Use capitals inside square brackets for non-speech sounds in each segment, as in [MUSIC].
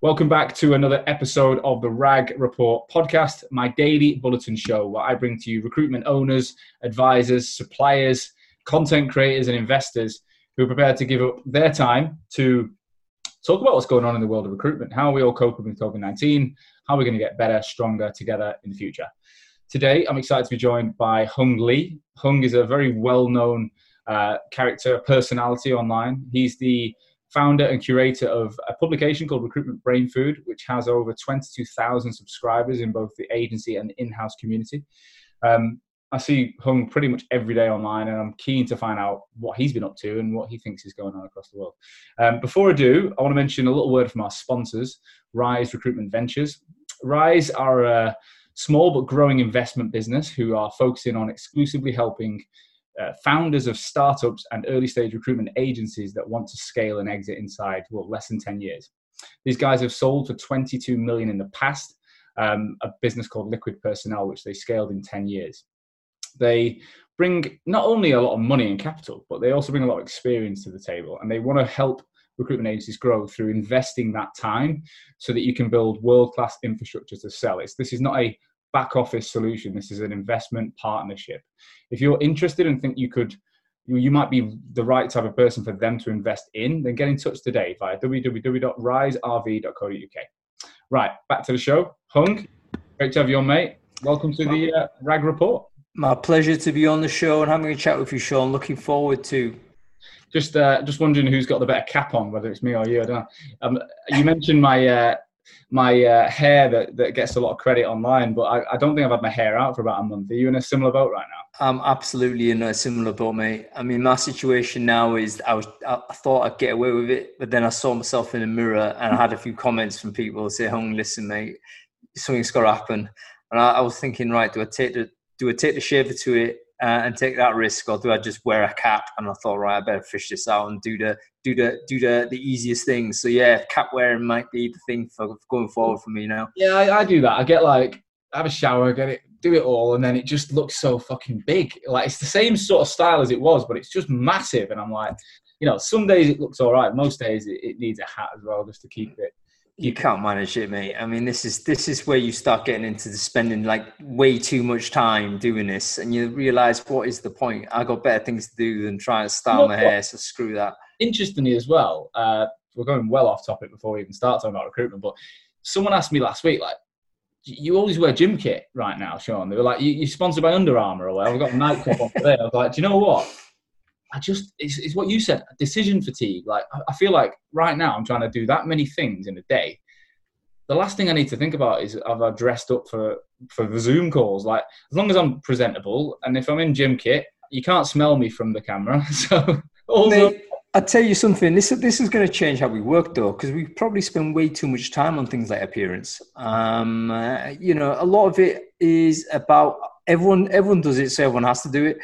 Welcome back to another episode of the RAG Report podcast, my daily bulletin show where I bring to you recruitment owners, advisors, suppliers, content creators, and investors who are prepared to give up their time to talk about what's going on in the world of recruitment, how are we all coping with COVID 19, how are we're going to get better, stronger together in the future. Today, I'm excited to be joined by Hung Lee. Hung is a very well known uh, character, personality online. He's the founder and curator of a publication called Recruitment Brain Food, which has over 22,000 subscribers in both the agency and in house community. Um, I see Hung pretty much every day online, and I'm keen to find out what he's been up to and what he thinks is going on across the world. Um, before I do, I want to mention a little word from our sponsors, Rise Recruitment Ventures. Rise are a small but growing investment business who are focusing on exclusively helping uh, founders of startups and early stage recruitment agencies that want to scale and exit inside well less than 10 years. These guys have sold for 22 million in the past um, a business called liquid personnel which they scaled in 10 years. They bring not only a lot of money and capital but they also bring a lot of experience to the table and they want to help recruitment agencies grow through investing that time so that you can build world class infrastructure to sell. It this is not a back office solution. This is an investment partnership. If you're interested and think you could, you might be the right type of person for them to invest in, then get in touch today via www.riserv.co.uk. Right, back to the show. Hung, great to have you on, mate. Welcome to the uh, RAG report. My pleasure to be on the show and having a chat with you, Sean. Looking forward to. Just, uh, just wondering who's got the better cap on, whether it's me or you. I don't know. Um, you mentioned my uh, my uh, hair that, that gets a lot of credit online, but I, I, don't think I've had my hair out for about a month. Are you in a similar boat right now? I'm absolutely in a similar boat, mate. I mean, my situation now is I was I thought I'd get away with it, but then I saw myself in the mirror and I had a few comments from people say, "Hung, listen, mate, something's got to happen." And I, I was thinking, right, do I take the do I take the shaver to it uh, and take that risk, or do I just wear a cap? And I thought, right, I better fish this out and do the do the do the the easiest thing. So yeah, cap wearing might be the thing for going forward for me now. Yeah, I, I do that. I get like have a shower, get it, do it all, and then it just looks so fucking big. Like it's the same sort of style as it was, but it's just massive. And I'm like, you know, some days it looks all right. Most days it, it needs a hat as well just to keep it you can't manage it, mate. I mean, this is this is where you start getting into the spending like way too much time doing this, and you realize what is the point? I got better things to do than try and style you know my what? hair, so screw that. Interestingly, as well, uh, we're going well off topic before we even start talking about recruitment. But someone asked me last week, like, you always wear gym kit right now, Sean. They were like, you, are sponsored by Under Armour or whatever. I've got a nightclub on today. I was like, do you know what? I just it's, it's what you said decision fatigue. Like I feel like right now I'm trying to do that many things in a day. The last thing I need to think about is have I dressed up for for the Zoom calls? Like as long as I'm presentable and if I'm in gym kit, you can't smell me from the camera. [LAUGHS] So also. I tell you something. This this is going to change how we work, though, because we probably spend way too much time on things like appearance. Um, uh, you know, a lot of it is about everyone. Everyone does it, so everyone has to do it.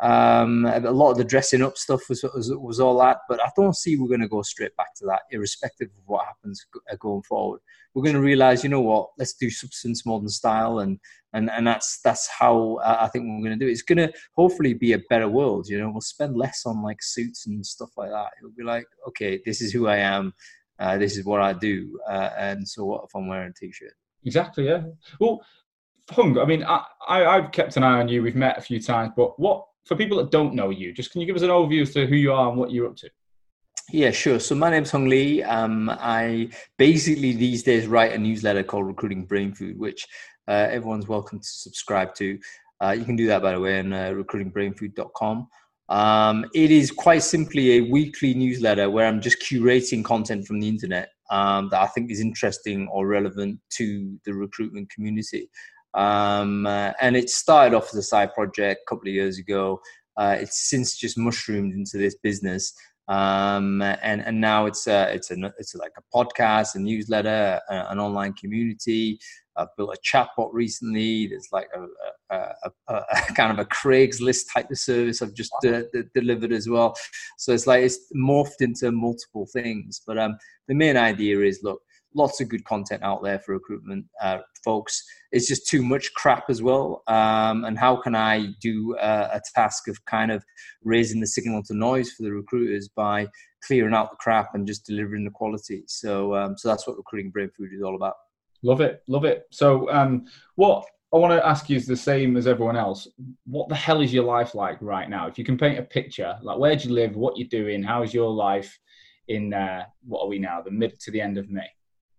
Um, a lot of the dressing up stuff was, was, was all that, but I don't see we're going to go straight back to that, irrespective of what happens uh, going forward. We're going to realize, you know what? Let's do substance more than style, and and and that's that's how uh, I think we're going to do it. It's going to hopefully be a better world. You know, we'll spend less on like suits and stuff like that. It'll be like, okay, this is who I am. Uh, this is what I do, uh, and so what if I'm wearing a t-shirt? Exactly. Yeah. Well, Hung, I mean, I, I, have kept an eye on you. We've met a few times, but what for people that don't know you, just can you give us an overview as to who you are and what you're up to? Yeah, sure. So my name's Hung Lee. Um, I basically these days write a newsletter called Recruiting Brainfood, which uh, everyone's welcome to subscribe to. Uh, you can do that, by the way, on uh, recruitingbrainfood.com. Um, it is quite simply a weekly newsletter where I'm just curating content from the internet um, that I think is interesting or relevant to the recruitment community. Um, uh, and it started off as a side project a couple of years ago. Uh, it's since just mushroomed into this business. Um, and and now it's a, it's a it's like a podcast, a newsletter, a, an online community. I've built a chatbot recently. There's like a, a, a, [LAUGHS] kind of a Craigslist type of service I've just de- de- delivered as well. So it's like it's morphed into multiple things. But um, the main idea is look, lots of good content out there for recruitment uh, folks. It's just too much crap as well. Um, and how can I do uh, a task of kind of raising the signal to noise for the recruiters by clearing out the crap and just delivering the quality? So, um, so that's what Recruiting Brainfood is all about. Love it, love it. So, um, what I want to ask you is the same as everyone else. What the hell is your life like right now? If you can paint a picture, like where do you live, what you're doing, how is your life in uh, what are we now, the mid to the end of May?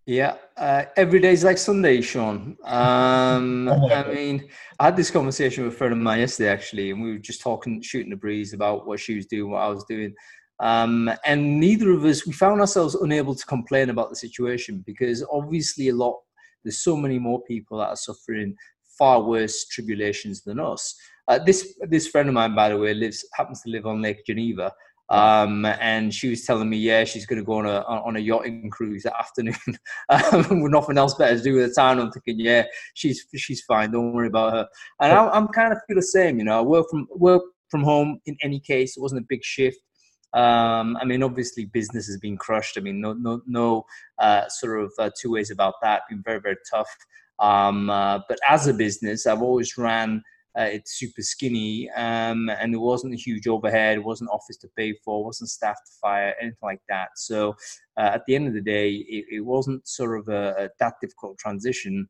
Yeah, uh, every day is like Sunday, Sean. Um, [LAUGHS] oh I mean, I had this conversation with a friend of mine yesterday, actually, and we were just talking, shooting the breeze about what she was doing, what I was doing. Um, and neither of us, we found ourselves unable to complain about the situation because obviously a lot, there's so many more people that are suffering far worse tribulations than us. Uh, this this friend of mine, by the way, lives happens to live on Lake Geneva, um, and she was telling me, yeah, she's going to go on a on a yachting cruise that afternoon [LAUGHS] um, with nothing else better to do with the time. I'm thinking, yeah, she's she's fine. Don't worry about her. And I, am kind of feel the same. You know, I work from work from home. In any case, it wasn't a big shift. Um, I mean, obviously, business has been crushed. I mean, no no no uh, sort of uh, two ways about that. Been very very tough. Um, uh, but as a business, I've always ran uh, it's super skinny, um, and there wasn't a huge overhead. Wasn't office to pay for. wasn't staff to fire, anything like that. So uh, at the end of the day, it, it wasn't sort of a, a, that difficult transition.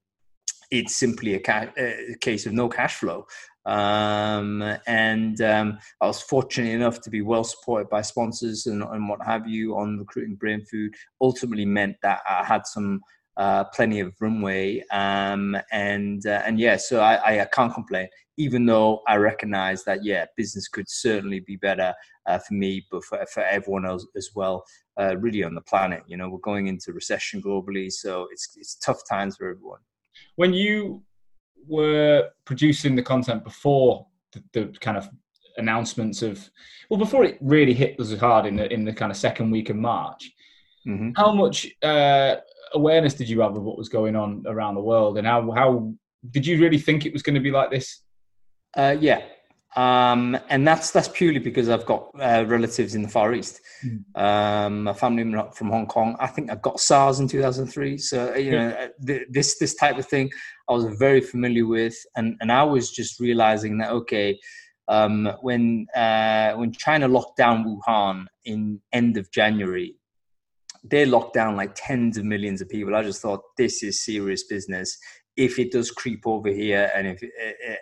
It's simply a, ca- a case of no cash flow. Um, and um, I was fortunate enough to be well supported by sponsors and, and what have you on Recruiting Brainfood. Ultimately, meant that I had some uh, plenty of runway, um, and uh, and yeah, so I, I, can't complain. Even though I recognise that yeah, business could certainly be better uh, for me, but for, for everyone else as well. Uh, really on the planet, you know, we're going into recession globally, so it's it's tough times for everyone. When you were producing the content before the, the kind of announcements of well before it really hit us hard in the in the kind of second week of March. Mm-hmm. How much uh, awareness did you have of what was going on around the world, and how how did you really think it was going to be like this? Uh, yeah, um, and that's that's purely because I've got uh, relatives in the Far East. Mm. Um, a family from Hong Kong. I think I got SARS in 2003. So you know uh, th- this this type of thing I was very familiar with, and and I was just realizing that okay. Um, when uh, when China locked down Wuhan in end of January, they locked down like tens of millions of people. I just thought this is serious business. If it does creep over here, and if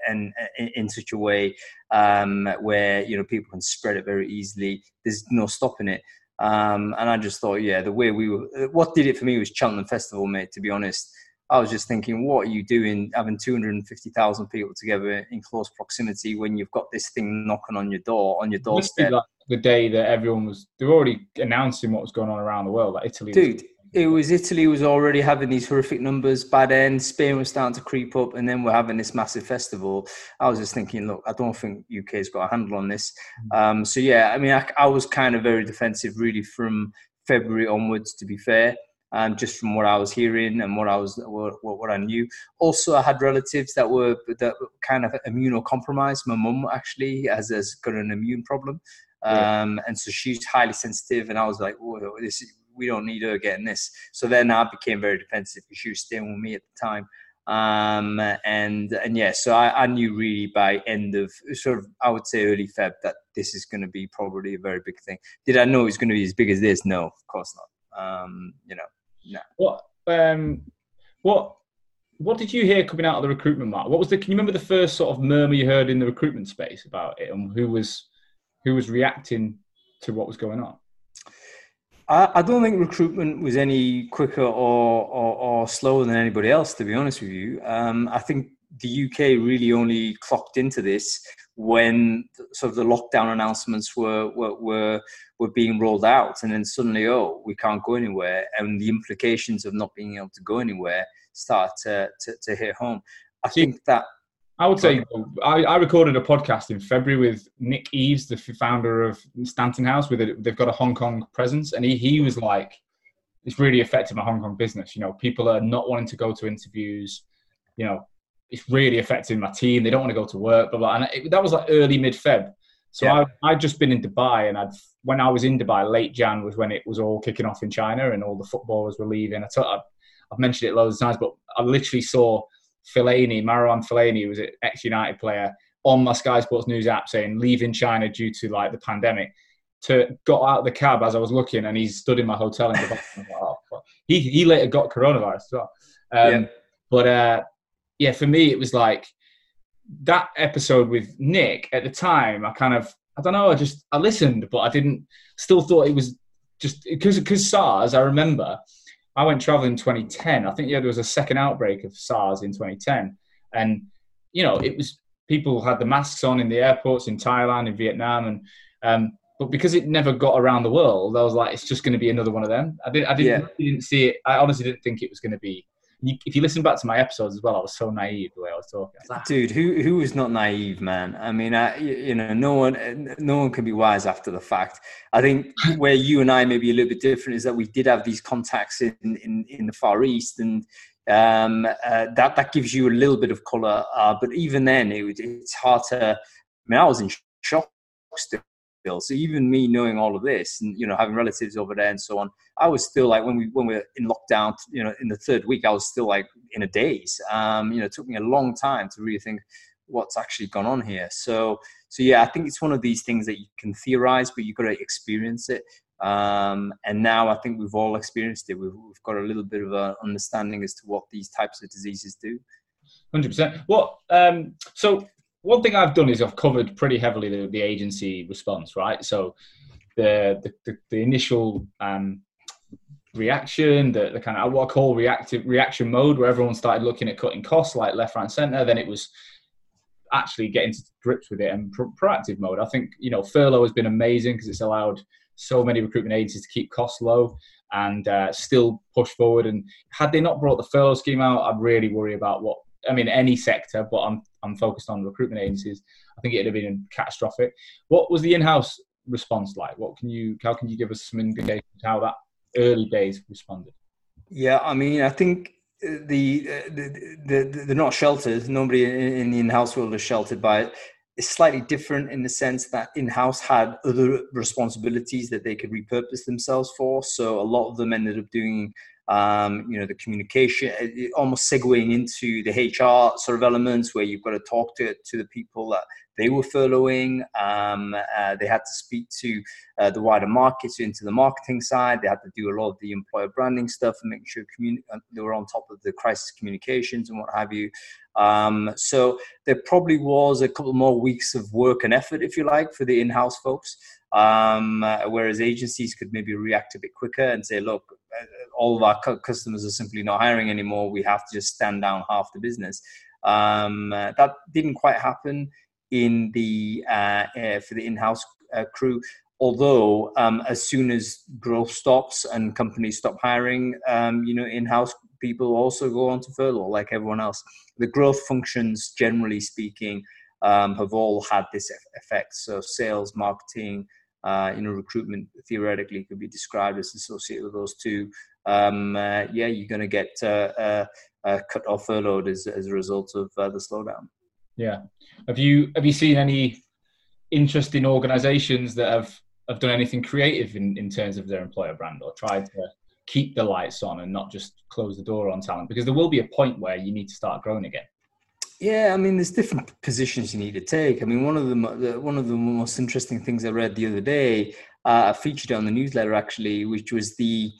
and in such a way um, where you know people can spread it very easily, there's no stopping it. Um, and I just thought, yeah, the way we were, what did it for me was Cheltenham Festival, mate. To be honest, I was just thinking, what are you doing having 250,000 people together in close proximity when you've got this thing knocking on your door, on your doorstep? Like the day that everyone was, they were already announcing what was going on around the world, like Italy. Dude, was- it was Italy was already having these horrific numbers by then. Spain was starting to creep up, and then we're having this massive festival. I was just thinking, look, I don't think UK's got a handle on this. Mm. Um, so yeah, I mean, I, I was kind of very defensive, really, from February onwards. To be fair, um, just from what I was hearing and what I was what, what I knew. Also, I had relatives that were that were kind of immunocompromised. My mum actually has, has got an immune problem, um, and so she's highly sensitive. And I was like, this we don't need her getting this. So then I became very defensive because she was staying with me at the time. Um, and and yeah, so I, I knew really by end of sort of I would say early Feb that this is going to be probably a very big thing. Did I know it was going to be as big as this? No, of course not. Um, you know, no. What um, what what did you hear coming out of the recruitment market? What was the? Can you remember the first sort of murmur you heard in the recruitment space about it, and who was who was reacting to what was going on? I, I don't think recruitment was any quicker or, or, or slower than anybody else. To be honest with you, um, I think the UK really only clocked into this when sort of the lockdown announcements were, were were were being rolled out, and then suddenly, oh, we can't go anywhere, and the implications of not being able to go anywhere start to to, to hit home. I think that. I would say I, I, recorded a podcast in February with Nick Eves, the founder of Stanton House. With it, they've got a Hong Kong presence, and he he was like, "It's really affected my Hong Kong business. You know, people are not wanting to go to interviews. You know, it's really affecting my team. They don't want to go to work, blah blah." And it, that was like early mid Feb. So yeah. I I'd just been in Dubai, and I'd when I was in Dubai, late Jan was when it was all kicking off in China, and all the footballers were leaving. I thought I've mentioned it loads of times, but I literally saw Fellaini, Marouane Fellaini, who was an ex-United player, on my Sky Sports News app saying leaving China due to like the pandemic. To got out of the cab as I was looking, and he stood in my hotel in Dubai. [LAUGHS] oh, he he later got coronavirus as well. Um, yeah. But uh, yeah, for me it was like that episode with Nick at the time. I kind of I don't know. I just I listened, but I didn't. Still thought it was just because because SARS. I remember I went traveling in 2010. I think yeah, there was a second outbreak of SARS in 2010, and you know it was people had the masks on in the airports in Thailand, in Vietnam, and um, but because it never got around the world, I was like, it's just going to be another one of them. I didn't, I didn't, yeah. didn't see it. I honestly didn't think it was going to be if you listen back to my episodes as well, I was so naive the way I was talking. Dude, who who was not naive, man? I mean, I, you know, no one no one can be wise after the fact. I think [LAUGHS] where you and I may be a little bit different is that we did have these contacts in in, in the Far East, and um, uh, that that gives you a little bit of color. Uh, but even then, it, it's hard to. I mean, I was in shock still so even me knowing all of this and you know having relatives over there and so on, I was still like when we when we were in lockdown, you know, in the third week, I was still like in a daze. Um, you know, it took me a long time to really think what's actually gone on here. So so yeah, I think it's one of these things that you can theorize, but you've got to experience it. Um, and now I think we've all experienced it. We've, we've got a little bit of an understanding as to what these types of diseases do. Hundred percent. What? Um, so one thing I've done is I've covered pretty heavily the, the agency response, right? So the the, the, the initial um, reaction, the, the kind of what I call reactive reaction mode, where everyone started looking at cutting costs like left, right, center. Then it was actually getting to grips with it and pro- proactive mode. I think you know furlough has been amazing because it's allowed so many recruitment agencies to keep costs low and uh, still push forward. And had they not brought the furlough scheme out, I'd really worry about what I mean, any sector, but I'm I'm focused on recruitment agencies. I think it'd have been catastrophic. What was the in-house response like? What can you how can you give us some indication how that early days responded? Yeah, I mean, I think uh, uh, the the, the, they're not sheltered. Nobody in the in-house world is sheltered by it. It's slightly different in the sense that in-house had other responsibilities that they could repurpose themselves for. So a lot of them ended up doing um, you know, the communication, almost segueing into the HR sort of elements where you've got to talk to, to the people that they were furloughing. Um, uh, they had to speak to uh, the wider market, so into the marketing side. They had to do a lot of the employer branding stuff and make sure communi- uh, they were on top of the crisis communications and what have you. Um, so there probably was a couple more weeks of work and effort, if you like, for the in-house folks. Um, uh, whereas agencies could maybe react a bit quicker and say, look, uh, all of our customers are simply not hiring anymore. We have to just stand down half the business. Um, uh, that didn't quite happen in the uh, uh, for the in-house uh, crew. Although, um, as soon as growth stops and companies stop hiring, um, you know, in-house people also go on to furlough like everyone else. The growth functions, generally speaking, um, have all had this effect. So, sales, marketing, uh, you know, recruitment theoretically could be described as associated with those two. Um, uh, yeah, you're going to get uh, uh, uh, cut off furloughed as, as a result of uh, the slowdown. Yeah. Have you have you seen any interesting organisations that have have done anything creative in, in terms of their employer brand or tried to keep the lights on and not just close the door on talent? Because there will be a point where you need to start growing again. Yeah, I mean, there's different positions you need to take. I mean, one of the one of the most interesting things I read the other day, uh, I featured on the newsletter actually, which was the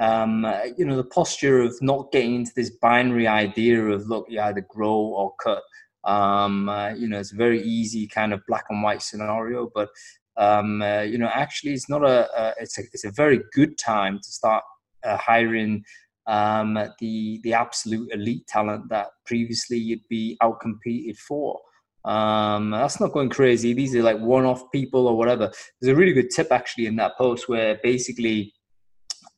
um, you know the posture of not getting into this binary idea of look, you either grow or cut. Um, uh, you know, it's a very easy kind of black and white scenario, but um, uh, you know, actually, it's not a, a, it's a it's a very good time to start uh, hiring um, the the absolute elite talent that previously you'd be outcompeted for. Um, that's not going crazy. These are like one-off people or whatever. There's a really good tip actually in that post where basically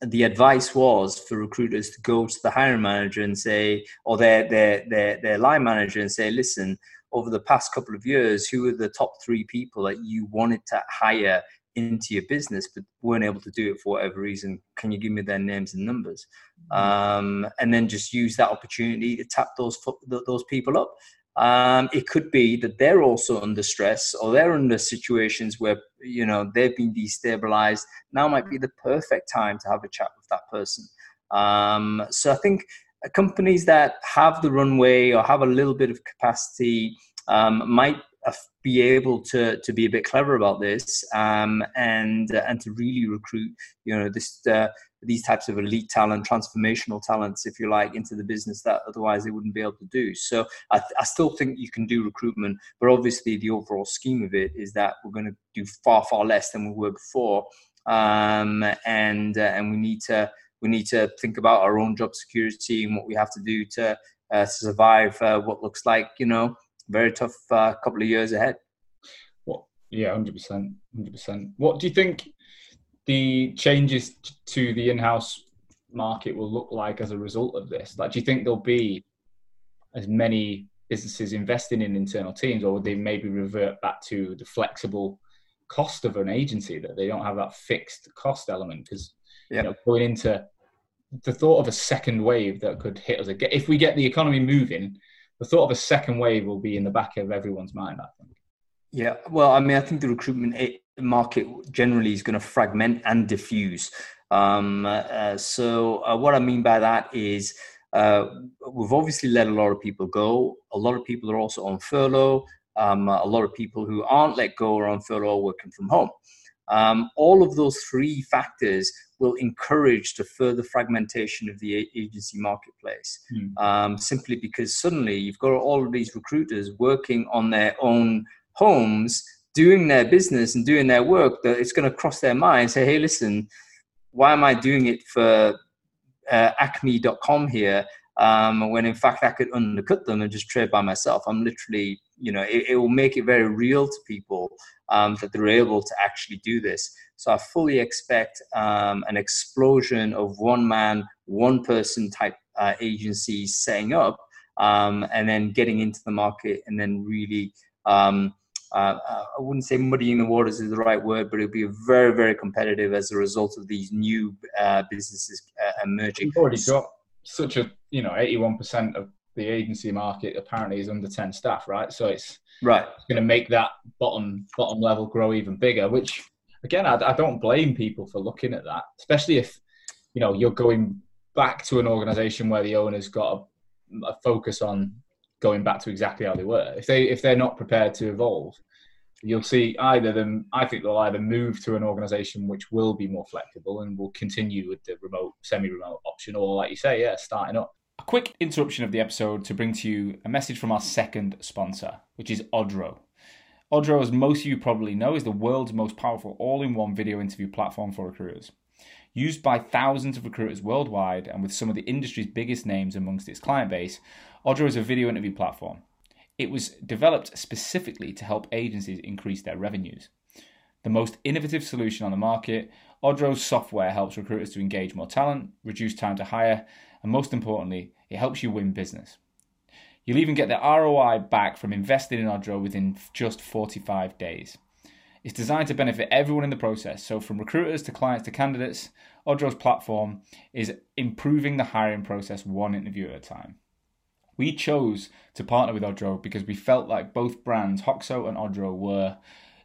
the advice was for recruiters to go to the hiring manager and say, or their their their, their line manager and say, listen, over the past couple of years, who are the top three people that you wanted to hire into your business but weren't able to do it for whatever reason can you give me their names and numbers mm-hmm. um, and then just use that opportunity to tap those those people up Um, it could be that they're also under stress or they're under situations where you know they've been destabilized. Now might be the perfect time to have a chat with that person. Um, so I think companies that have the runway or have a little bit of capacity um, might be able to to be a bit clever about this um, and uh, and to really recruit you know this uh, these types of elite talent transformational talents if you like into the business that otherwise they wouldn't be able to do. So I, I still think you can do recruitment but obviously the overall scheme of it is that we're going to do far far less than we were before. Um, and uh, and we need to we need to think about our own job security and what we have to do to uh, survive uh, what looks like you know very tough uh, couple of years ahead. What? Yeah, hundred percent, hundred percent. What do you think the changes to the in-house market will look like as a result of this? Like, do you think there'll be as many businesses investing in internal teams, or would they maybe revert back to the flexible cost of an agency that they don't have that fixed cost element? Because you know, going into the thought of a second wave that could hit us again, if we get the economy moving the thought of a second wave will be in the back of everyone's mind, I think. Yeah, well, I mean, I think the recruitment market generally is going to fragment and diffuse. Um, uh, so, uh, what I mean by that is uh, we've obviously let a lot of people go. A lot of people are also on furlough. Um, a lot of people who aren't let go are on furlough working from home. Um, all of those three factors will encourage the further fragmentation of the agency marketplace mm. um, simply because suddenly you've got all of these recruiters working on their own homes doing their business and doing their work that it's going to cross their mind say hey listen why am i doing it for uh, acme.com here um, when in fact I could undercut them and just trade by myself. I'm literally, you know, it, it will make it very real to people um, that they're able to actually do this. So I fully expect um, an explosion of one man, one person type uh, agencies setting up um, and then getting into the market and then really. Um, uh, uh, I wouldn't say muddying the waters is the right word, but it'll be very, very competitive as a result of these new uh, businesses uh, emerging. We've already got such a, you know, 81% of the agency market apparently is under 10 staff, right? So it's right going to make that bottom bottom level grow even bigger. Which again, I, I don't blame people for looking at that, especially if you know you're going back to an organization where the owner's got a, a focus on going back to exactly how they were. If they if they're not prepared to evolve, you'll see either them. I think they'll either move to an organisation which will be more flexible and will continue with the remote, semi-remote option, or like you say, yeah, starting up. A quick interruption of the episode to bring to you a message from our second sponsor, which is Odro. Odro, as most of you probably know, is the world's most powerful all in one video interview platform for recruiters. Used by thousands of recruiters worldwide and with some of the industry's biggest names amongst its client base, Odro is a video interview platform. It was developed specifically to help agencies increase their revenues. The most innovative solution on the market, Odro's software helps recruiters to engage more talent, reduce time to hire, and most importantly, it helps you win business. You'll even get the ROI back from investing in Odro within just 45 days. It's designed to benefit everyone in the process, so from recruiters to clients to candidates, Odro's platform is improving the hiring process one interview at a time. We chose to partner with Odro because we felt like both brands, Hoxo and Odro, were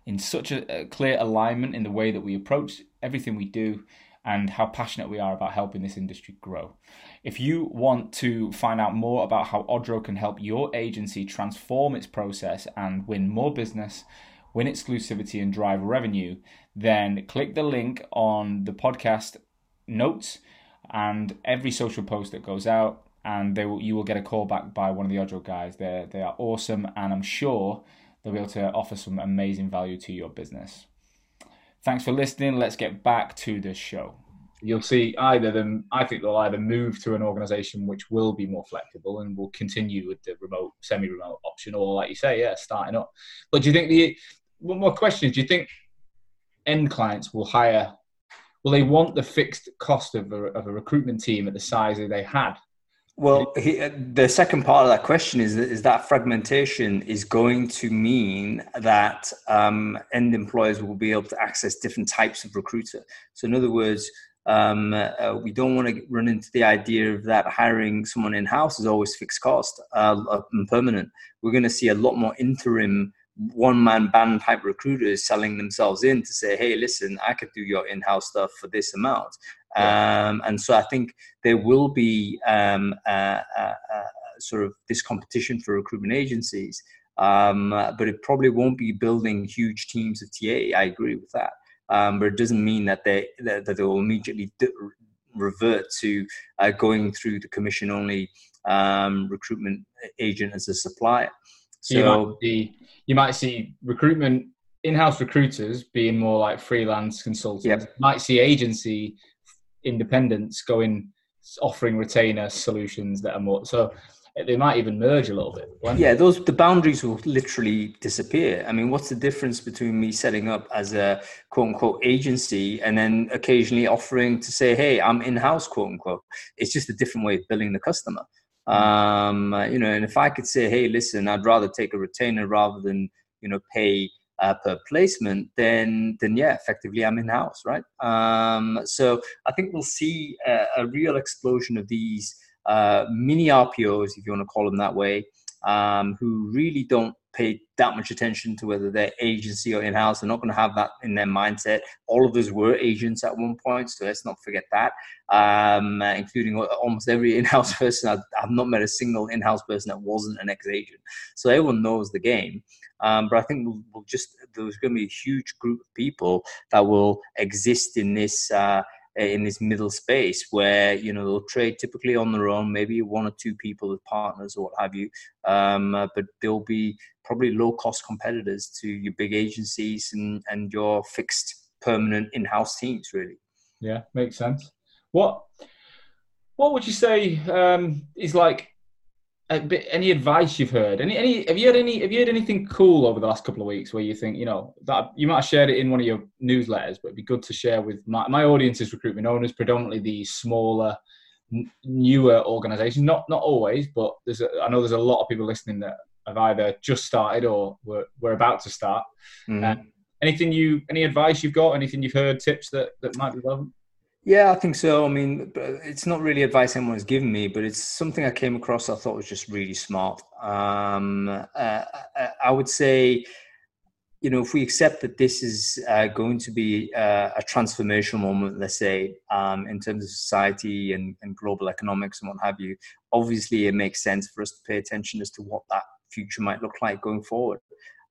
in such a, clear alignment in the way that we approach everything we do and how passionate we are about helping this industry grow. If you want to find out more about how Odro can help your agency transform its process and win more business, win exclusivity, and drive revenue, then click the link on the podcast notes and every social post that goes out, and they will, you will get a call back by one of the Odro guys. They they are awesome, and I'm sure they'll be able to offer some amazing value to your business. Thanks for listening. Let's get back to the show. You'll see either them, I think they'll either move to an organization which will be more flexible and will continue with the remote, semi remote option, or like you say, yeah, starting up. But do you think the, one more question, is do you think end clients will hire, will they want the fixed cost of a, of a recruitment team at the size that they had well, he, uh, the second part of that question is is that fragmentation is going to mean that um, end employers will be able to access different types of recruiter. So, in other words, Um, uh, we don't want to run into the idea of that hiring someone in house is always fixed cost uh, and permanent. We're going to see a lot more interim one man band type recruiters selling themselves in to say, hey, listen, I could do your in house stuff for this amount. Yeah. Um, and so I think there will be um, uh, uh, uh, sort of this competition for recruitment agencies, um, but it probably won't be building huge teams of TA. I agree with that. Um, but it doesn't mean that they that, that they will immediately revert to uh, going through the commission only um, recruitment agent as a supplier. So you might, see, you might see recruitment in-house recruiters being more like freelance consultants. Yep. Might see agency independents going offering retainer solutions that are more so they might even merge a little bit. Yeah, those the boundaries will literally disappear. I mean, what's the difference between me setting up as a quote unquote agency and then occasionally offering to say, "Hey, I'm in-house," quote unquote. It's just a different way of billing the customer. Um, you know, and if I could say, hey, listen, I'd rather take a retainer rather than you know pay uh, per placement, then then yeah, effectively I'm in house, right? Um, so I think we'll see a, a real explosion of these uh, mini RPOs, if you want to call them that way, um, who really don't pay that much attention to whether they're agency or in-house. They're not going to have that in their mindset. All of us were agents at one point, so let's not forget that. Um, including almost every [LAUGHS] in-house person. I've, I've, not met a single in-house person that wasn't an ex-agent. So everyone knows the game. Um, but I think we'll, we'll just there's going to be a huge group of people that will exist in this. Uh, in this middle space where you know they'll trade typically on their own, maybe one or two people as partners or what have you. Um, uh, but they'll be probably low cost competitors to your big agencies and and your fixed permanent in-house teams really. Yeah, makes sense. What what would you say um, is like any advice you've heard? Any, any? Have you had any? Have you had anything cool over the last couple of weeks where you think you know that you might have shared it in one of your newsletters, but it'd be good to share with my my audience is recruitment owners, predominantly the smaller, newer organisations. Not not always, but there's a, I know there's a lot of people listening that have either just started or we're, we're about to start. Mm. Um, anything you any advice you've got? Anything you've heard? Tips that that might be relevant? Yeah, I think so. I mean, it's not really advice anyone's given me, but it's something I came across I thought was just really smart. Um, uh, I would say, you know, if we accept that this is uh, going to be uh, a transformational moment, let's say, um, in terms of society and, and global economics and what have you, obviously it makes sense for us to pay attention as to what that future might look like going forward.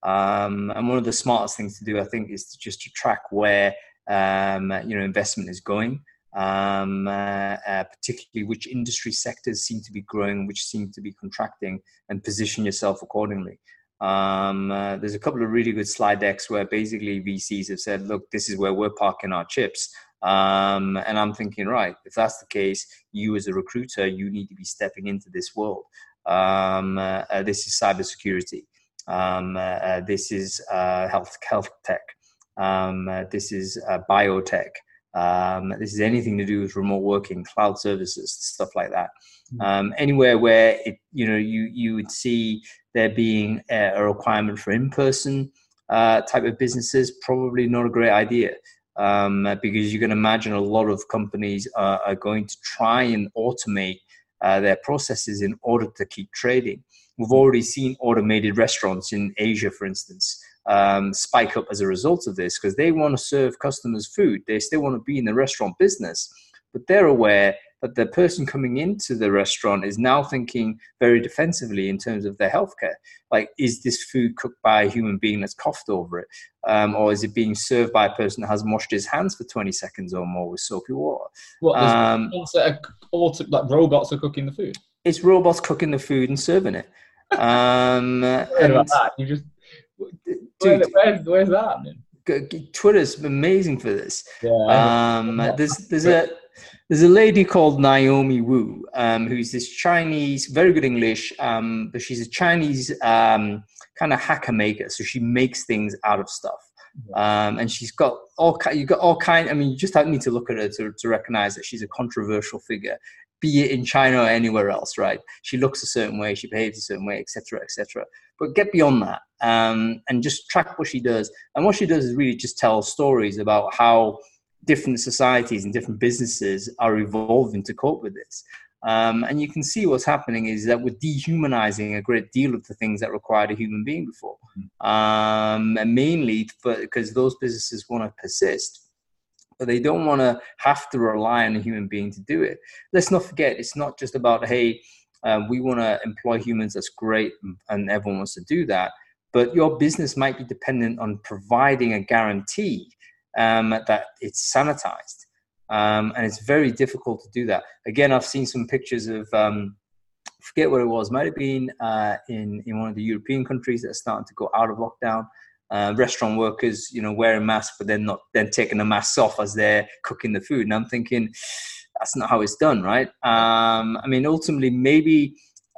Um, and one of the smartest things to do, I think, is to just to track where um, you know investment is going. Um, uh, uh, particularly which industry sectors seem to be growing, which seem to be contracting, and position yourself accordingly. Um, uh, there's a couple of really good slide decks where basically VCs have said, look, this is where we're parking our chips. Um, and I'm thinking, right, if that's the case, you as a recruiter, you need to be stepping into this world. Um, uh, uh, this is cybersecurity. Um, uh, this is health health tech. Um, uh, this is uh, biotech. Um, this is anything to do with remote working, cloud services, stuff like that. Hmm. Um, anywhere where it, you know, you you would see there being a, a requirement for in-person uh, type of businesses, probably not a great idea. Um, because you can imagine a lot of companies are, are going to try and automate uh, their processes in order to keep trading. We've already seen automated restaurants in Asia, for instance, um, spike up as a result of this because they want to serve customers food. They still want to be in the restaurant business, but they're aware that the person coming into the restaurant is now thinking very defensively in terms of their healthcare. Like, is this food cooked by a human being that's coughed over it? Um, or is it being served by a person that has washed his hands for 20 seconds or more with soapy water? What, um, auto, like robots are cooking the food? It's robots cooking the food and serving it. [LAUGHS] Um, and, you just Dude, Where, where's that? Man? Twitter's amazing for this. Yeah, um, there's there's a there's a lady called Naomi Wu, um, who's this Chinese, very good English, um, but she's a Chinese um, kind of hacker maker. So she makes things out of stuff. Um, and she's got all you got all kind. I mean, you just don't need to look at her to, to recognize that she's a controversial figure be it in China or anywhere else, right? She looks a certain way, she behaves a certain way, etc., etc. But get beyond that um, and just track what she does. And what she does is really just tell stories about how different societies and different businesses are evolving to cope with this. Um, and you can see what's happening is that we're dehumanizing a great deal of the things that required a human being before. Hmm. Um, and mainly because those businesses want to persist, they don't want to have to rely on a human being to do it. Let's not forget, it's not just about, hey, uh, we want to employ humans, that's great, and everyone wants to do that. But your business might be dependent on providing a guarantee um, that it's sanitized. Um, and it's very difficult to do that. Again, I've seen some pictures of, um, forget what it was, might have been uh, in, in one of the European countries that are starting to go out of lockdown. Uh, restaurant workers, you know, wearing masks, but then not then taking the masks off as they're cooking the food. And I'm thinking, that's not how it's done, right? Um, I mean, ultimately, maybe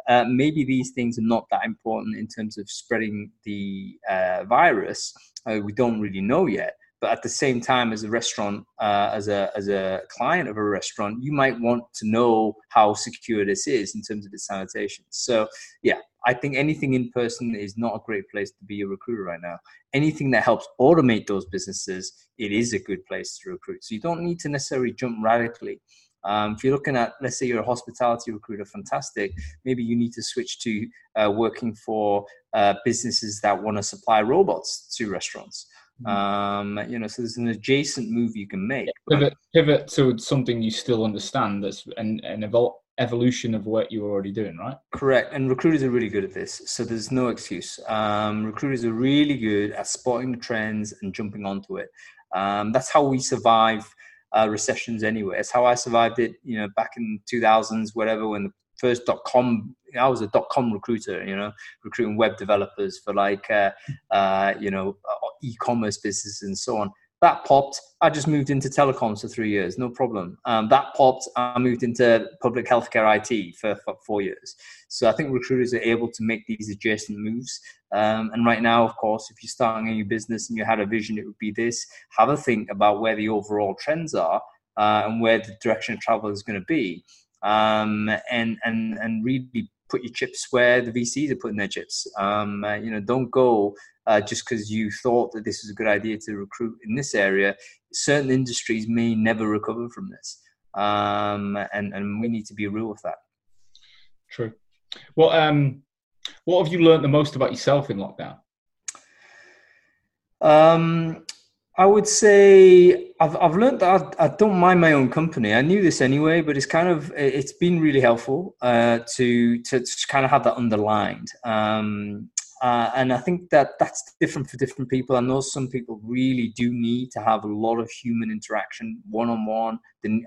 uh, maybe these things are not that important in terms of spreading the uh, virus. Uh, we don't really know yet but at the same time as a restaurant uh, as a as a client of a restaurant you might want to know how secure this is in terms of its sanitation so yeah i think anything in person is not a great place to be a recruiter right now anything that helps automate those businesses it is a good place to recruit so you don't need to necessarily jump radically um, if you're looking at, let's say you're a hospitality recruiter, fantastic. Maybe you need to switch to uh, working for uh, businesses that want to supply robots to restaurants. Mm-hmm. Um, you know, so there's an adjacent move you can make. Pivot, pivot to something you still understand. That's an, an evol- evolution of what you're already doing, right? Correct. And recruiters are really good at this, so there's no excuse. Um, recruiters are really good at spotting the trends and jumping onto it. Um, that's how we survive uh, recessions anyway. It's how I survived it, you know, back in 2000s, whatever, when the first dot com I was a dot com recruiter, you know, recruiting web developers for like, uh, uh, you know, uh, e-commerce businesses and so on. That popped. I just moved into telecoms for three years, no problem. Um, that popped. I moved into public healthcare IT for, for, four years. So I think recruiters are able to make these adjacent moves. Um, and right now, of course, if you're starting a new business and you had a vision, it would be this: have a think about where the overall trends are uh, and where the direction of travel is going to be, um, and and and really put your chips where the VCs are putting their chips. Um, uh, you know, don't go uh, just because you thought that this was a good idea to recruit in this area. Certain industries may never recover from this, um, and and we need to be real with that. True. Well, um, what have you learned the most about yourself in lockdown? Um, I would say I've I've learned that I, I, don't mind my own company. I knew this anyway, but it's kind of it's been really helpful uh, to, to, to kind of have that underlined. Um, uh, and I think that that's different for different people. I know some people really do need to have a lot of human interaction, one on one,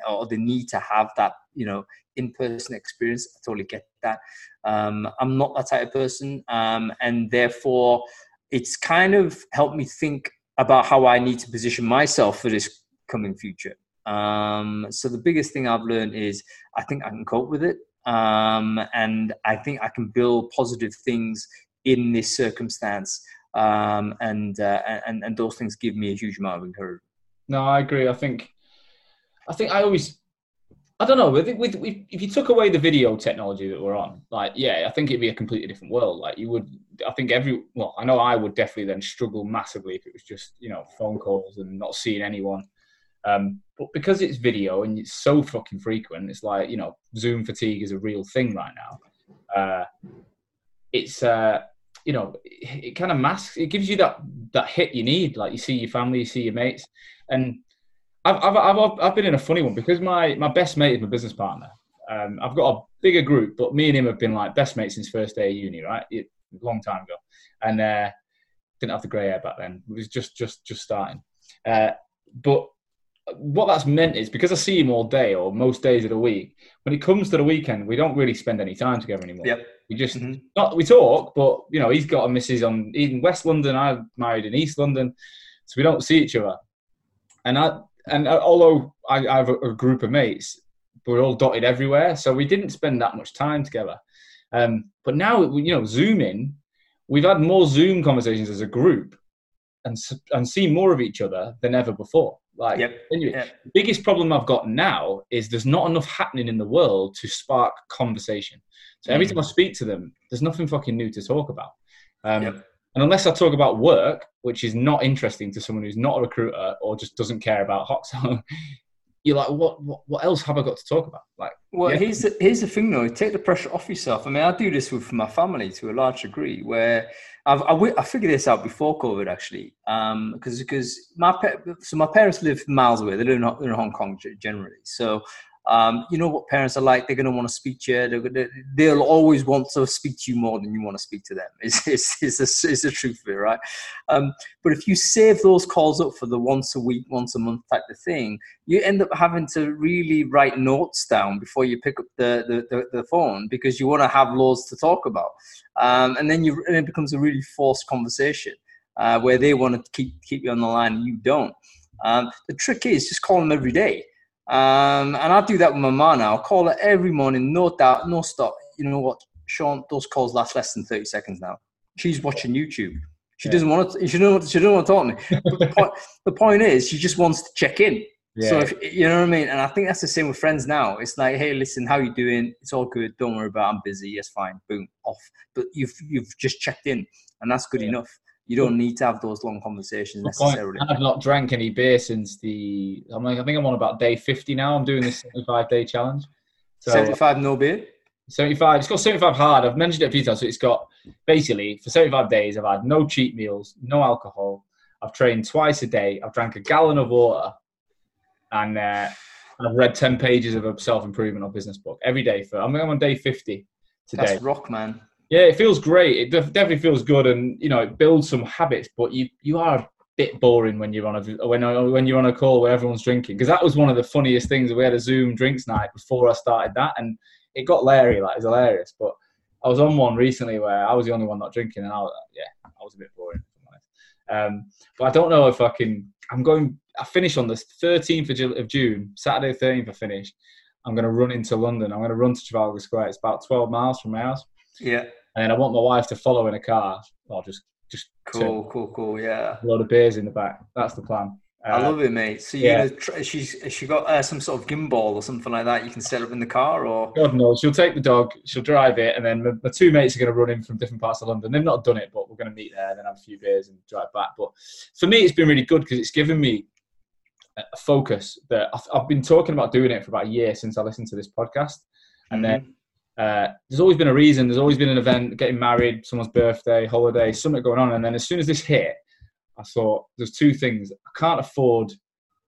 or they need to have that you know in person experience. I totally get that. Um, I'm not that type of person, um, and therefore it's kind of helped me think about how I need to position myself for this coming future. Um, so the biggest thing I've learned is I think I can cope with it, um, and I think I can build positive things in this circumstance, um, and, uh, and and those things give me a huge amount of encouragement. No, I agree. I think I think I always I don't know. With, with, if you took away the video technology that we're on, like, yeah, I think it'd be a completely different world. Like, you would, I think every, well, I know I would definitely then struggle massively if it was just, you know, phone calls and not seeing anyone. Um, but because it's video and it's so fucking frequent, it's like, you know, Zoom fatigue is a real thing right now. Uh, it's, uh, you know, it, it kind of masks, it gives you that, that hit you need. Like, you see your family, you see your mates. And I've, I've, I've, I've been in a funny one because my, my best mate is my business partner. Um, I've got a bigger group, but me and him have been like best mates since first day of uni, right? It, a long time ago, and uh, didn't have the grey hair back then. It was just just just starting. Uh, but what that's meant is because I see him all day or most days of the week. When it comes to the weekend, we don't really spend any time together anymore. Yep. We just mm-hmm. not we talk, but you know he's got a missus on in West London. I'm married in East London, so we don't see each other. And I and uh, although I, I have a, a, group of mates, we're all dotted everywhere, so we didn't spend that much time together. Um, but now, you know, Zooming, we've had more Zoom conversations as a group, and and see more of each other than ever before. Like, yep. anyway, yep. the biggest problem I've got now is there's not enough happening in the world to spark conversation. So every mm. time I speak to them, there's nothing fucking new to talk about. Um, yep. And unless I talk about work, which is not interesting to someone who's not a recruiter or just doesn't care about Hoxo, [LAUGHS] you're like, what, what, what else have I got to talk about? Like, well, yeah. here's the, here's the thing though. Take the pressure off yourself. I mean, I do this with my family to a large degree, where I've I, I figured this out before COVID actually, because um, because my so my parents live miles away. They live in, in Hong Kong generally, so um, you know what parents are like. They're going to want to speak to you. They'll always want to speak to you more than you want to speak to them. It's, it's, it's, the, it's the truth of it, right? Um, but if you save those calls up for the once a week, once a month type of thing, you end up having to really write notes down before you pick up the, the, the, the phone because you want to have loads to talk about. Um, and then you, and it becomes a really forced conversation uh, where they want to keep, keep you on the line and you don't. Um, the trick is just call them every day um, and I do that with my mom now. I'll call her every morning, no doubt, no stop. You know what, Sean? Those calls last less than thirty seconds now. She's watching YouTube. She yeah. doesn't want to. She doesn't, She don't want to talk to me. But the, point, [LAUGHS] the point is, she just wants to check in. Yeah. So if, you know what I mean, and I think that's the same with friends now. It's like, hey, listen, how you doing? It's all good. Don't worry about. It. I'm busy. Yes, fine. Boom, off. But you've you've just checked in, and that's good yeah. enough you don't need to have those long conversations necessarily. I've not drank any beer since the. I'm like, I think I'm on about day 50 now. I'm doing this 75 day challenge. So, 75 no beer. 75. It's got 75 hard. I've mentioned it a few times. So it's got basically for 75 days. I've had no cheat meals, no alcohol. I've trained twice a day. I've drank a gallon of water, and uh, I've read 10 pages of a self improvement or business book every day. For I'm, I'm on day 50 today. That's rock, man. Yeah, it feels great. It definitely feels good, and you know, it builds some habits. But you you are a bit boring when you're on a when when you're on a call where everyone's drinking. Because that was one of the funniest things. We had a Zoom drinks night before I started that, and it got Larry like it's hilarious. But I was on one recently where I was the only one not drinking, and I was, yeah, I was a bit boring. Um, but I don't know if I can. I'm going. I finish on the 13th of June, Saturday 13th. I finish. I'm going to run into London. I'm going to run to Trafalgar Square. It's about 12 miles from my house. Yeah. And I want my wife to follow in a car. I'll just just cool, cool, cool. Yeah. A lot of beers in the back. That's the plan. Uh, I love it, mate. So you yeah. Try, she's she got uh, some sort of gimbal or something like that you can set up in the car, or God knows. She'll take the dog, she'll drive it, and then the, the two mates are going to run in from different parts of London. They've not done it, but we're going to meet there, and then have a few beers and drive back. But for me, it's been really good because it's given me a focus that I've, I've, been talking about doing it for about a year since I listened to this podcast, and mm-hmm. then uh, there's always been a reason. There's always been an event, getting married, someone's birthday, holiday, something going on. And then as soon as this hit, I thought there's two things. I can't afford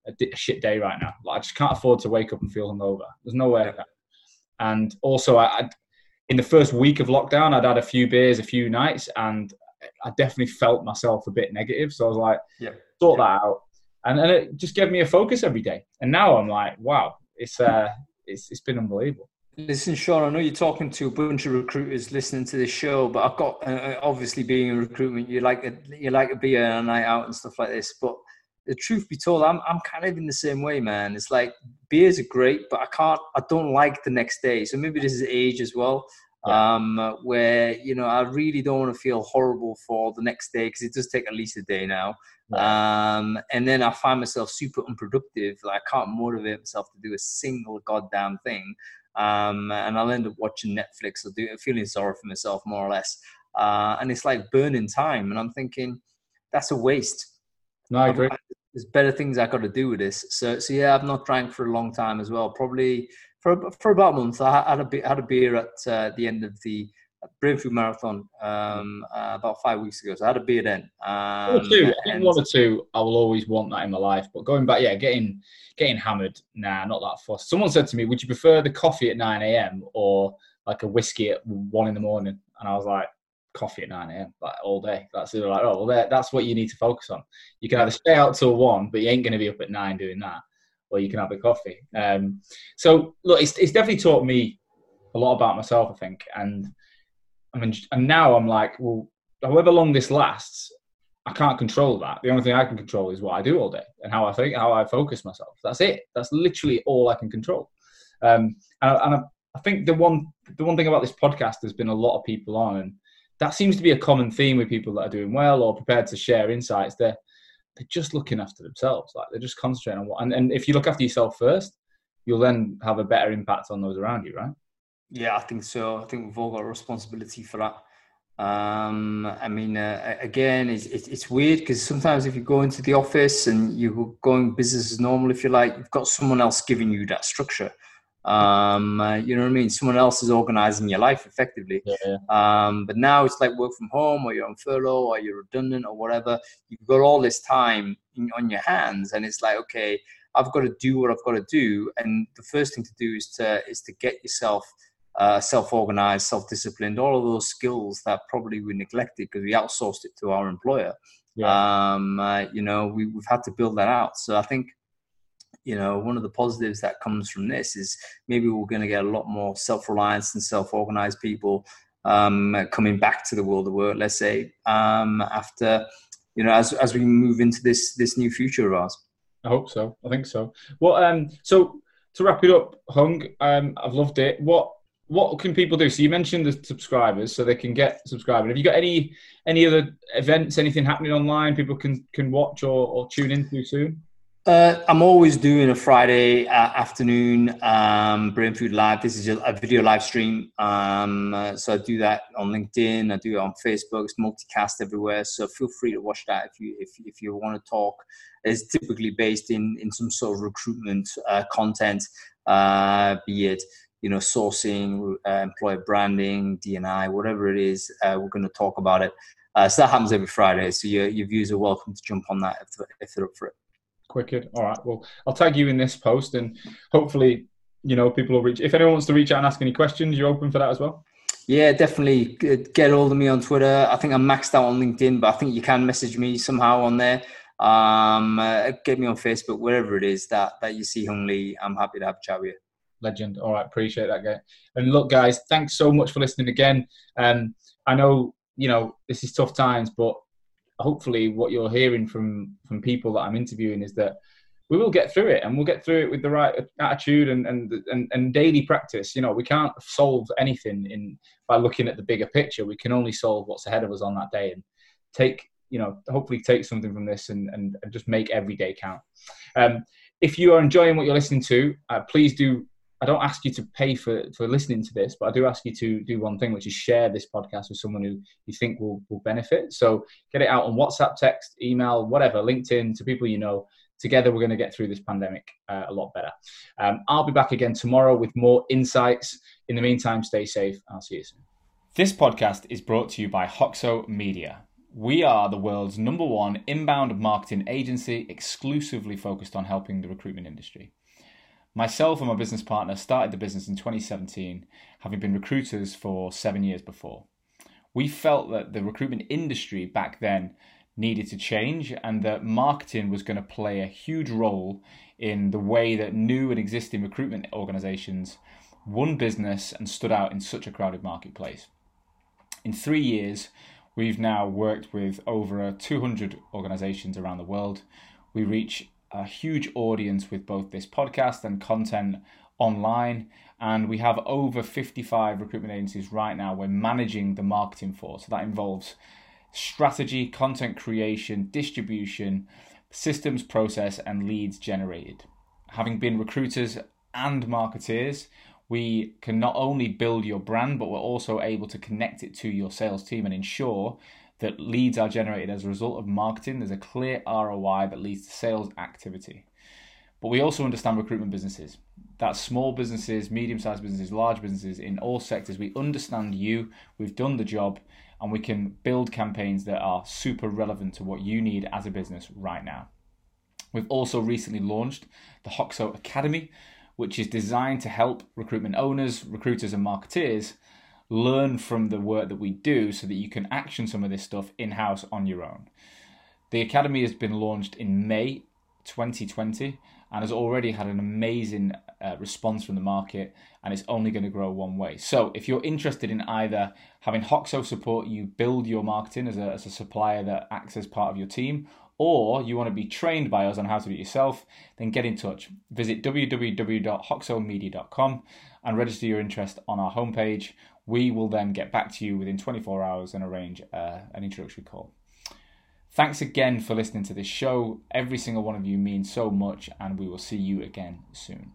a, a shit day right now. Like I just can't afford to wake up and feel hungover. There's no way. And also, I, I'd, in the first week of lockdown, I'd had a few beers, a few nights, and I definitely felt myself a bit negative. So I was like, yeah, sort yeah. that out. And, and it just gave me a focus every day. And now I'm like, wow, it's uh, it's it's been unbelievable. Listen, Sean, I know you're talking to a bunch of recruiters listening to this show, but I've got uh, uh, obviously being in recruitment, you like a, you like a beer and a night out and stuff like this. But the truth be told, I'm I'm kind of in the same way, man. It's like beers are great, but I can't, I don't like the next day. So maybe this is age as well, yeah. um, where you know I really don't want to feel horrible for the next day because it does take at least a day now. Yeah. Um, and then I find myself super unproductive. Like I can't motivate myself to do a single goddamn thing um, and I'll end up watching Netflix or do, feeling sorry for myself more or less. Uh, and it's like burning time, and I'm thinking that's a waste. No, I agree. there's better things I got to do with this. So, so yeah, I've not drank for a long time as well. Probably for for about a month. I had a had a beer at uh, the end of the Brainfood Marathon um, uh, about five weeks ago. So I had a beer then. Um, two. I think one or two, I will always want that in my life. But going back, yeah, getting getting hammered, nah, not that fussed. Someone said to me, "Would you prefer the coffee at nine a.m. or like a whiskey at one in the morning?" And I was like, "Coffee at nine a.m. like all day." That's it. Like, oh, well, that's what you need to focus on. You can either stay out till one, but you ain't going to be up at nine doing that, or you can have the coffee. Um, so look, it's, it's definitely taught me a lot about myself, I think, and I mean, and now I'm like, well, however long this lasts, I can't control that. The only thing I can control is what I do all day and how I think, how I focus myself. That's it. That's literally all I can control. Um, and, I, and I, I think the one, the one thing about this podcast, there's been a lot of people on, and that seems to be a common theme with people that are doing well or prepared to share insights. They're they're just looking after themselves. Like they're just concentrating on what. And, and if you look after yourself first, you'll then have a better impact on those around you, right? Yeah, I think so. I think we've all got a responsibility for that. Um, I mean, uh, again, it's, it's, it's weird because sometimes if you go into the office and you're going business as normal, if you like, you've got someone else giving you that structure. Um, uh, you know what I mean? Someone else is organizing your life effectively. Yeah. Um, but now it's like work from home or you're on furlough or you're redundant or whatever. You've got all this time in, on your hands and it's like, okay, I've got to do what I've got to do. And the first thing to do is to, is to get yourself uh, self-organized, self-disciplined, all of those skills that probably we neglected because we outsourced it to our employer. Yeah. Um, uh, you know, we, we've had to build that out. So I think you know, one of the positives that comes from this is maybe we're going to get a lot more self-reliance and self-organized people um, coming back to the world of work. Let's say um, after, you know, as as we move into this this new future of ours. I hope so. I think so. Well, um, so to wrap it up, Hung, um, I've loved it. What what can people do? So you mentioned the subscribers, so they can get subscribed. Have you got any any other events, anything happening online people can can watch or, or tune into soon? Uh, I'm always doing a Friday uh, afternoon um, Brainfood Live. This is a video live stream. Um, uh, so I do that on LinkedIn. I do it on Facebook. It's multicast everywhere. So feel free to watch that if you if, if you want to talk. It's typically based in in some sort of recruitment uh, content, uh, be it you know sourcing, uh, employer branding, DNI, whatever it is. we're going to talk about it. so that happens every Friday. So your your viewers are welcome to jump on that if they're, if they're up for it. Wicked. All right. Well, I'll tag you in this post, and hopefully, you know, people will reach. If anyone wants to reach out and ask any questions, you're open for that as well. Yeah, definitely. Get hold of me on Twitter. I think I'm maxed out on LinkedIn, but I think you can message me somehow on there. Um, uh, get me on Facebook, wherever it is that that you see Hung Lee. I'm happy to have a chat with you. Legend. All right, appreciate that, guy. And look, guys, thanks so much for listening again. Um, I know you know this is tough times, but hopefully what you're hearing from from people that I'm interviewing is that we will get through it and we'll get through it with the right attitude and, and, and, and daily practice. You know, we can't solve anything in by looking at the bigger picture. We can only solve what's ahead of us on that day and take, you know, hopefully take something from this and, and, and just make every day count. Um, if you are enjoying what you're listening to, uh, please do I don't ask you to pay for, for listening to this, but I do ask you to do one thing, which is share this podcast with someone who you think will, will benefit. So get it out on WhatsApp, text, email, whatever, LinkedIn to people you know. Together, we're going to get through this pandemic uh, a lot better. Um, I'll be back again tomorrow with more insights. In the meantime, stay safe. I'll see you soon. This podcast is brought to you by Hoxo Media. We are the world's number one inbound marketing agency exclusively focused on helping the recruitment industry. Myself and my business partner started the business in 2017, having been recruiters for seven years before. We felt that the recruitment industry back then needed to change and that marketing was going to play a huge role in the way that new and existing recruitment organizations won business and stood out in such a crowded marketplace. In three years, we've now worked with over 200 organizations around the world. We reach a huge audience with both this podcast and content online. And we have over 55 recruitment agencies right now we're managing the marketing for. So that involves strategy, content creation, distribution, systems process, and leads generated. Having been recruiters and marketeers, we can not only build your brand, but we're also able to connect it to your sales team and ensure that leads are generated as a result of marketing. There's a clear ROI that leads to sales activity. But we also understand recruitment businesses. That's small businesses, medium sized businesses, large businesses in all sectors. We understand you, we've done the job, and we can build campaigns that are super relevant to what you need as a business right now. We've also recently launched the Hoxo Academy, which is designed to help recruitment owners, recruiters, and marketeers learn from the work that we do so that you can action some of this stuff in house on your own. The Academy has been launched in May 2020 and has already had an amazing uh, response from the market and it's only going to grow one way. So, if you're interested in either having Hoxo support you build your marketing as a, as a supplier that acts as part of your team, or you want to be trained by us on how to do it yourself, then get in touch. Visit www.hoxomedia.com and register your interest on our homepage we will then get back to you within 24 hours and arrange uh, an introductory call. Thanks again for listening to this show. Every single one of you means so much, and we will see you again soon.